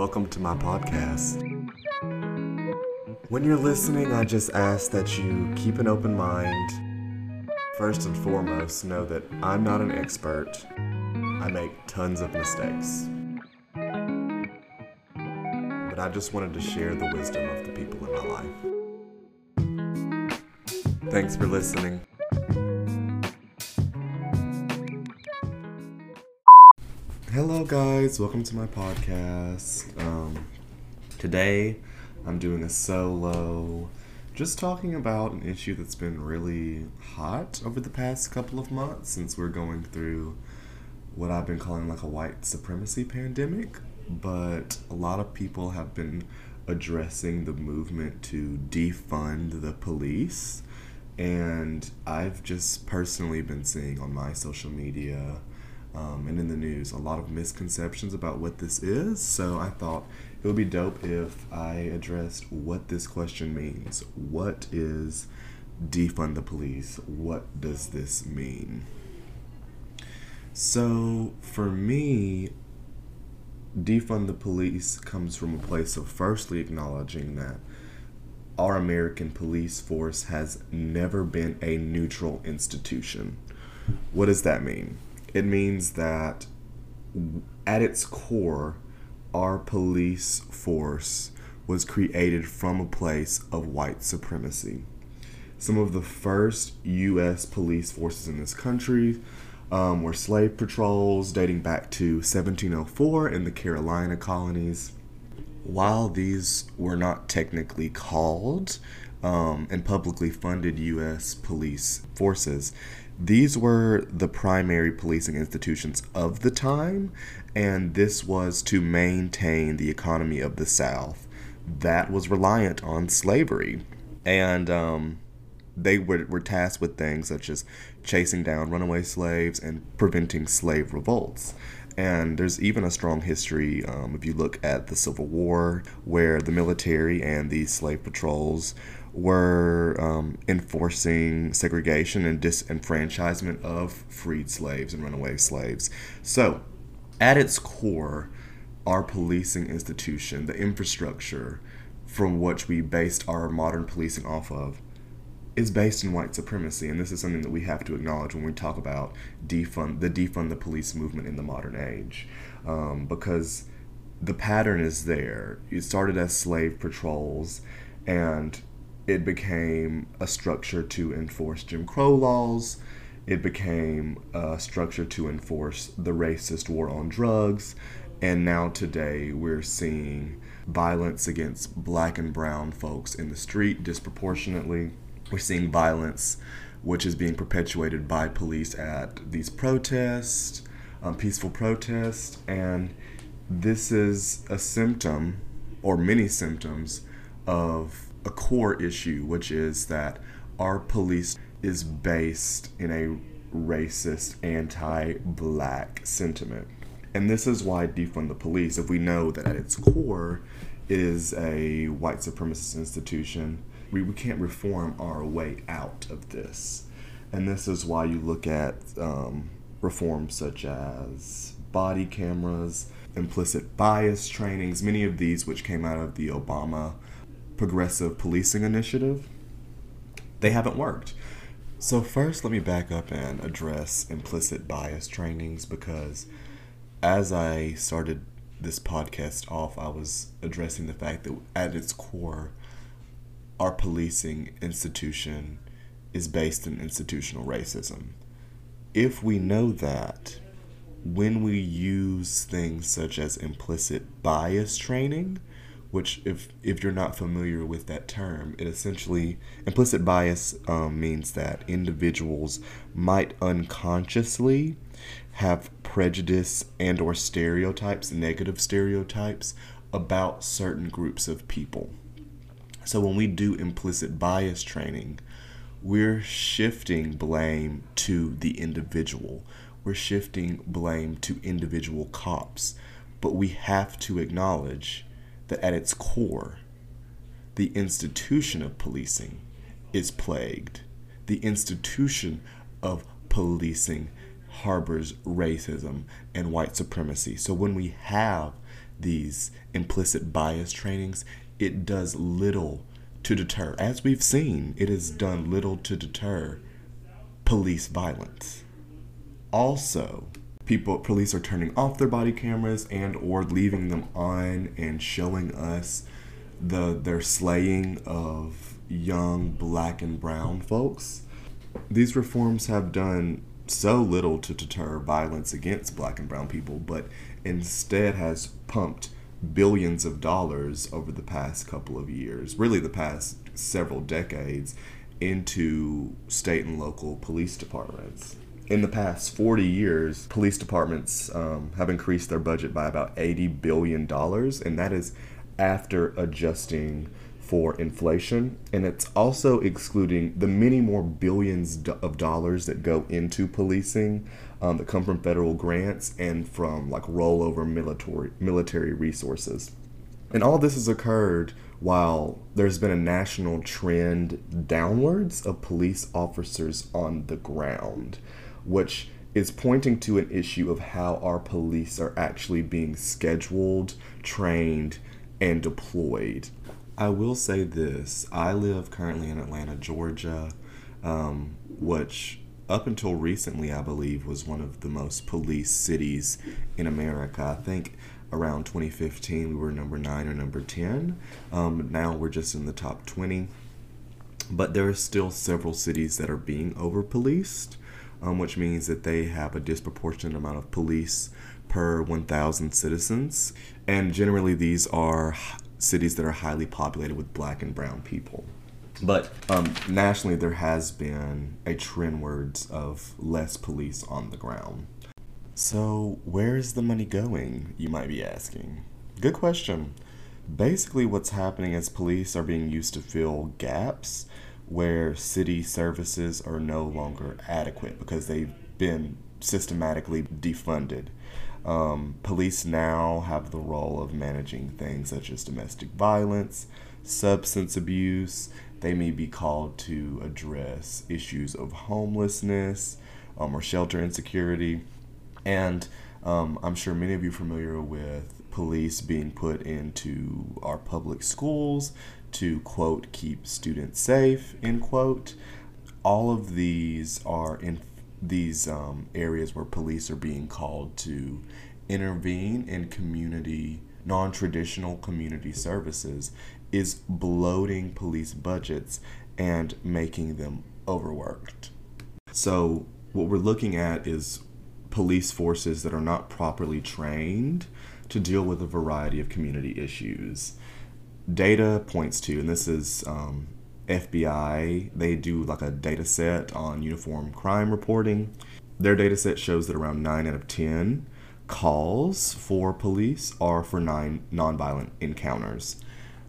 Welcome to my podcast. When you're listening, I just ask that you keep an open mind. First and foremost, know that I'm not an expert. I make tons of mistakes. But I just wanted to share the wisdom of the people in my life. Thanks for listening. Hello, guys. Welcome to my podcast. Um, today, I'm doing a solo, just talking about an issue that's been really hot over the past couple of months since we're going through what I've been calling like a white supremacy pandemic. But a lot of people have been addressing the movement to defund the police. And I've just personally been seeing on my social media um, and in the news a lot of misconceptions about what this is. So I thought it would be dope if I addressed what this question means. What is defund the police? What does this mean? So for me, defund the police comes from a place of firstly acknowledging that our American police force has never been a neutral institution. What does that mean? It means that at its core, our police force was created from a place of white supremacy. Some of the first U.S. police forces in this country um, were slave patrols dating back to 1704 in the Carolina colonies. While these were not technically called um, and publicly funded U.S. police forces, these were the primary policing institutions of the time, and this was to maintain the economy of the South that was reliant on slavery. And um, they were, were tasked with things such as chasing down runaway slaves and preventing slave revolts. And there's even a strong history, um, if you look at the Civil War, where the military and the slave patrols were um, enforcing segregation and disenfranchisement of freed slaves and runaway slaves. So, at its core, our policing institution, the infrastructure from which we based our modern policing off of, is based in white supremacy, and this is something that we have to acknowledge when we talk about defund the defund the police movement in the modern age, um, because the pattern is there. It started as slave patrols, and it became a structure to enforce Jim Crow laws. It became a structure to enforce the racist war on drugs. And now, today, we're seeing violence against black and brown folks in the street disproportionately. We're seeing violence which is being perpetuated by police at these protests, um, peaceful protests. And this is a symptom, or many symptoms, of a core issue, which is that our police is based in a racist, anti black sentiment. And this is why defund the police, if we know that at its core is a white supremacist institution, we, we can't reform our way out of this. And this is why you look at um, reforms such as body cameras, implicit bias trainings, many of these which came out of the Obama progressive policing initiative, they haven't worked. So, first, let me back up and address implicit bias trainings because as I started this podcast off, I was addressing the fact that at its core, our policing institution is based in institutional racism. If we know that, when we use things such as implicit bias training, which if if you're not familiar with that term it essentially implicit bias um, means that individuals might unconsciously have prejudice and or stereotypes negative stereotypes about certain groups of people. So when we do implicit bias training we're shifting blame to the individual. We're shifting blame to individual cops. But we have to acknowledge that at its core, the institution of policing is plagued. The institution of policing harbors racism and white supremacy. So when we have these implicit bias trainings, it does little to deter. As we've seen, it has done little to deter police violence. Also, people police are turning off their body cameras and or leaving them on and showing us the their slaying of young black and brown folks. These reforms have done so little to deter violence against black and brown people, but instead has pumped billions of dollars over the past couple of years, really the past several decades, into state and local police departments. In the past 40 years, police departments um, have increased their budget by about $80 billion, and that is after adjusting for inflation, and it's also excluding the many more billions of dollars that go into policing um, that come from federal grants and from like rollover military military resources. And all this has occurred while there's been a national trend downwards of police officers on the ground, which is pointing to an issue of how our police are actually being scheduled, trained, and deployed. I will say this I live currently in Atlanta, Georgia, um, which up until recently, I believe, was one of the most police cities in America. I think around 2015 we were number 9 or number 10. Um, now we're just in the top 20. But there are still several cities that are being over policed, um, which means that they have a disproportionate amount of police per 1,000 citizens. And generally, these are cities that are highly populated with black and brown people. But um, nationally, there has been a trendwards of less police on the ground. So, where is the money going, you might be asking? Good question. Basically, what's happening is police are being used to fill gaps where city services are no longer adequate because they've been systematically defunded. Um, police now have the role of managing things such as domestic violence, substance abuse. They may be called to address issues of homelessness um, or shelter insecurity. And um, I'm sure many of you are familiar with police being put into our public schools to, quote, keep students safe, end quote. All of these are in these um, areas where police are being called to intervene in community, non traditional community services is bloating police budgets and making them overworked. So, what we're looking at is police forces that are not properly trained to deal with a variety of community issues. Data points to, and this is um, FBI, they do like a data set on uniform crime reporting. Their data set shows that around 9 out of 10 calls for police are for nine nonviolent encounters.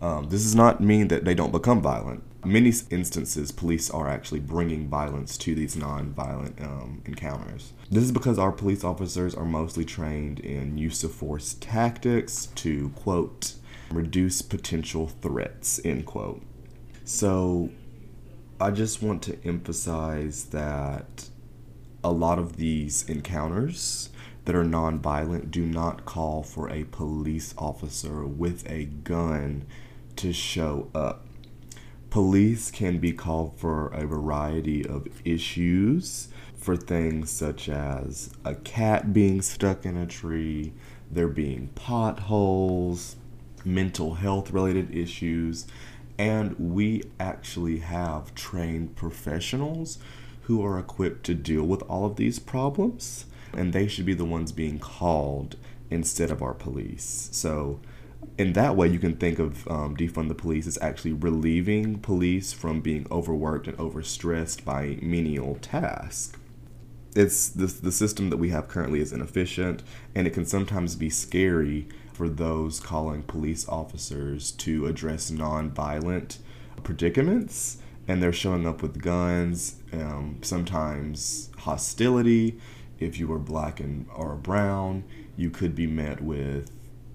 Um, this does not mean that they don't become violent. Many instances, police are actually bringing violence to these nonviolent um, encounters. This is because our police officers are mostly trained in use of force tactics to, quote, reduce potential threats, end quote. So I just want to emphasize that a lot of these encounters that are nonviolent do not call for a police officer with a gun to show up. Police can be called for a variety of issues, for things such as a cat being stuck in a tree, there being potholes, mental health related issues, and we actually have trained professionals who are equipped to deal with all of these problems, and they should be the ones being called instead of our police. So, in that way, you can think of um, defund the police as actually relieving police from being overworked and overstressed by menial tasks. It's the, the system that we have currently is inefficient, and it can sometimes be scary for those calling police officers to address non-violent predicaments and they're showing up with guns um, sometimes hostility. If you are black and or brown you could be met with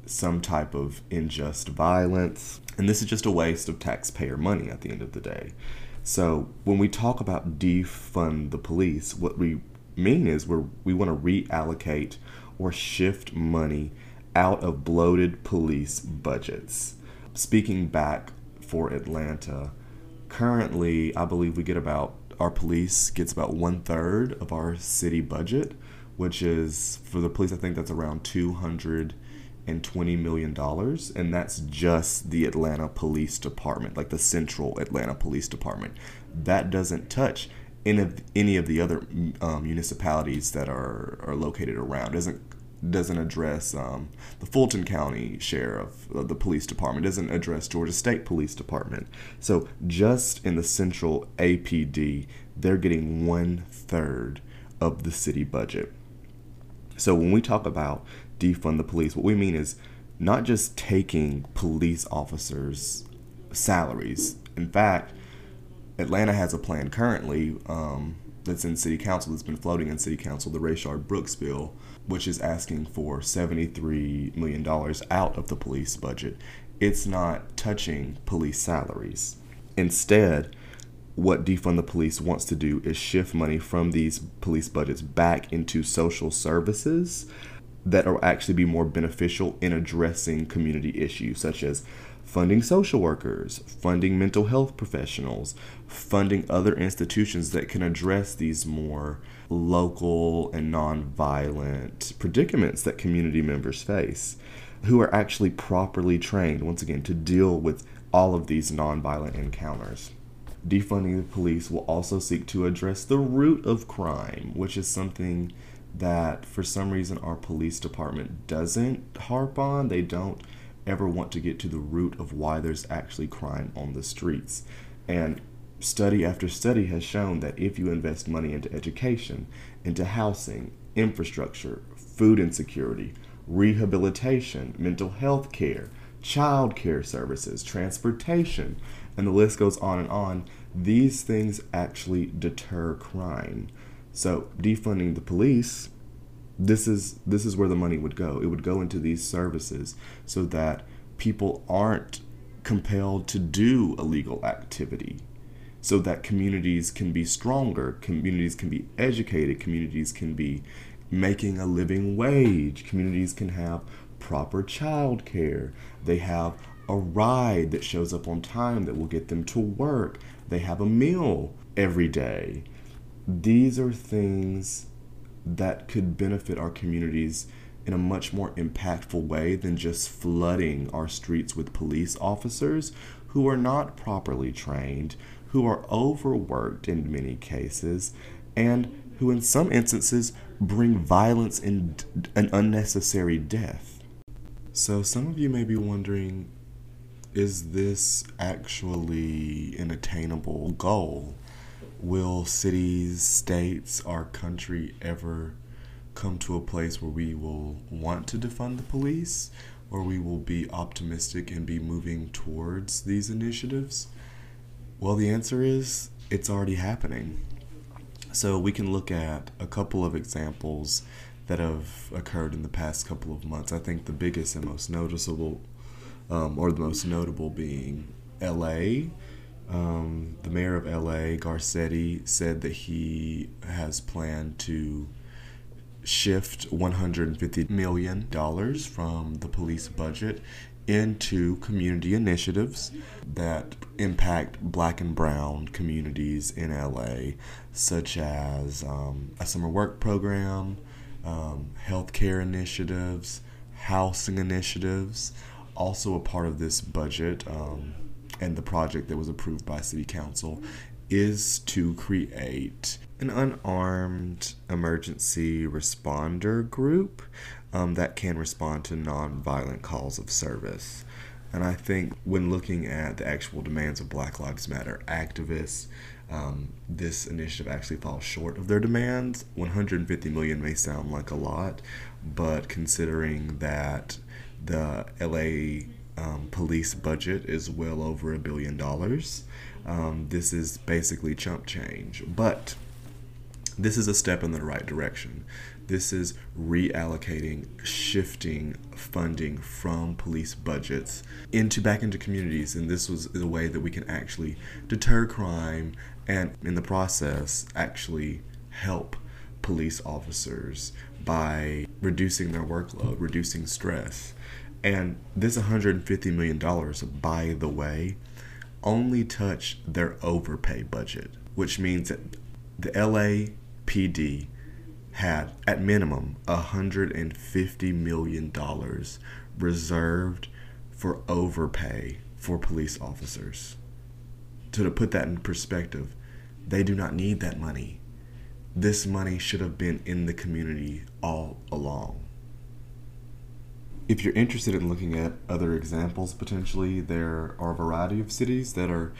some type of unjust violence. And this is just a waste of taxpayer money at the end of the day. So when we talk about defund the police what we mean is we we want to reallocate or shift money out of bloated police budgets. Speaking back for Atlanta, currently I believe we get about our police gets about one third of our city budget, which is for the police I think that's around two hundred and twenty million dollars, and that's just the Atlanta Police Department, like the Central Atlanta Police Department. That doesn't touch any of any of the other um, municipalities that are are located around. Doesn't doesn't address um, the Fulton County of, of the police department. Doesn't address Georgia State Police Department. So just in the Central APD, they're getting one third of the city budget. So when we talk about defund the police, what we mean is not just taking police officers' salaries. In fact, Atlanta has a plan currently um, that's in city council that's been floating in city council, the Rayshard Brooks bill, which is asking for $73 million out of the police budget. It's not touching police salaries. Instead, what Defund the Police wants to do is shift money from these police budgets back into social services that will actually be more beneficial in addressing community issues such as funding social workers, funding mental health professionals, funding other institutions that can address these more local and nonviolent predicaments that community members face, who are actually properly trained, once again, to deal with all of these nonviolent encounters. Defunding the police will also seek to address the root of crime, which is something that for some reason our police department doesn't harp on. They don't ever want to get to the root of why there's actually crime on the streets. And study after study has shown that if you invest money into education, into housing, infrastructure, food insecurity, rehabilitation, mental health care, child care services, transportation, and the list goes on and on, these things actually deter crime. So defunding the police, this is this is where the money would go. It would go into these services so that people aren't compelled to do illegal activity. So that communities can be stronger, communities can be educated, communities can be making a living wage, communities can have proper child care. They have a ride that shows up on time that will get them to work. They have a meal every day these are things that could benefit our communities in a much more impactful way than just flooding our streets with police officers who are not properly trained, who are overworked in many cases, and who, in some instances, bring violence and an unnecessary death. So, some of you may be wondering is this actually an attainable goal? Will cities, states, our country ever come to a place where we will want to defund the police or we will be optimistic and be moving towards these initiatives? Well, the answer is it's already happening. So we can look at a couple of examples that have occurred in the past couple of months. I think the biggest and most noticeable, um, or the most notable, being LA um, the mayor of LA, Garcetti, said that he has planned to shift $150 million from the police budget into community initiatives that impact black and brown communities in LA, such as um, a summer work program, um, healthcare initiatives, housing initiatives. Also, a part of this budget um, and the project that was approved by City Council is to create an unarmed emergency responder group um, that can respond to nonviolent calls of service. And I think when looking at the actual demands of Black Lives Matter activists, um, this initiative actually falls short of their demands. 150 million may sound like a lot, but considering that the LA um, police budget is well over a billion dollars. Um, this is basically chump change, but this is a step in the right direction. This is reallocating, shifting funding from police budgets into back into communities, and this was a way that we can actually deter crime and, in the process, actually help police officers by reducing their workload, reducing stress. And this $150 million, by the way, only touched their overpay budget, which means that the LAPD had, at minimum, $150 million reserved for overpay for police officers. To put that in perspective, they do not need that money. This money should have been in the community all along. If you're interested in looking at other examples, potentially there are a variety of cities that are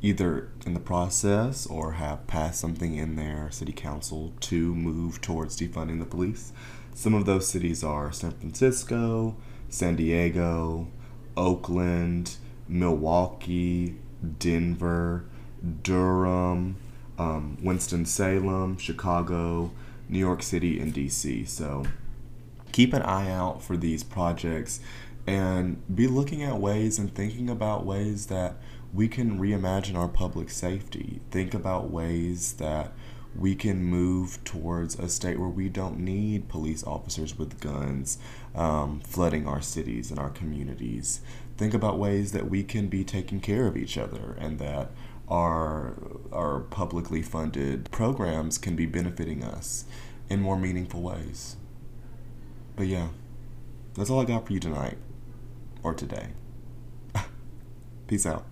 either in the process or have passed something in their city council to move towards defunding the police. Some of those cities are San Francisco, San Diego, Oakland, Milwaukee, Denver, Durham, um, Winston-Salem, Chicago, New York City, and DC. So keep an eye out for these projects and be looking at ways and thinking about ways that we can reimagine our public safety. Think about ways that we can move towards a state where we don't need police officers with guns um, flooding our cities and our communities. Think about ways that we can be taking care of each other and that our, our publicly funded programs can be benefiting us in more meaningful ways. But yeah, that's all I got for you tonight or today. Peace out.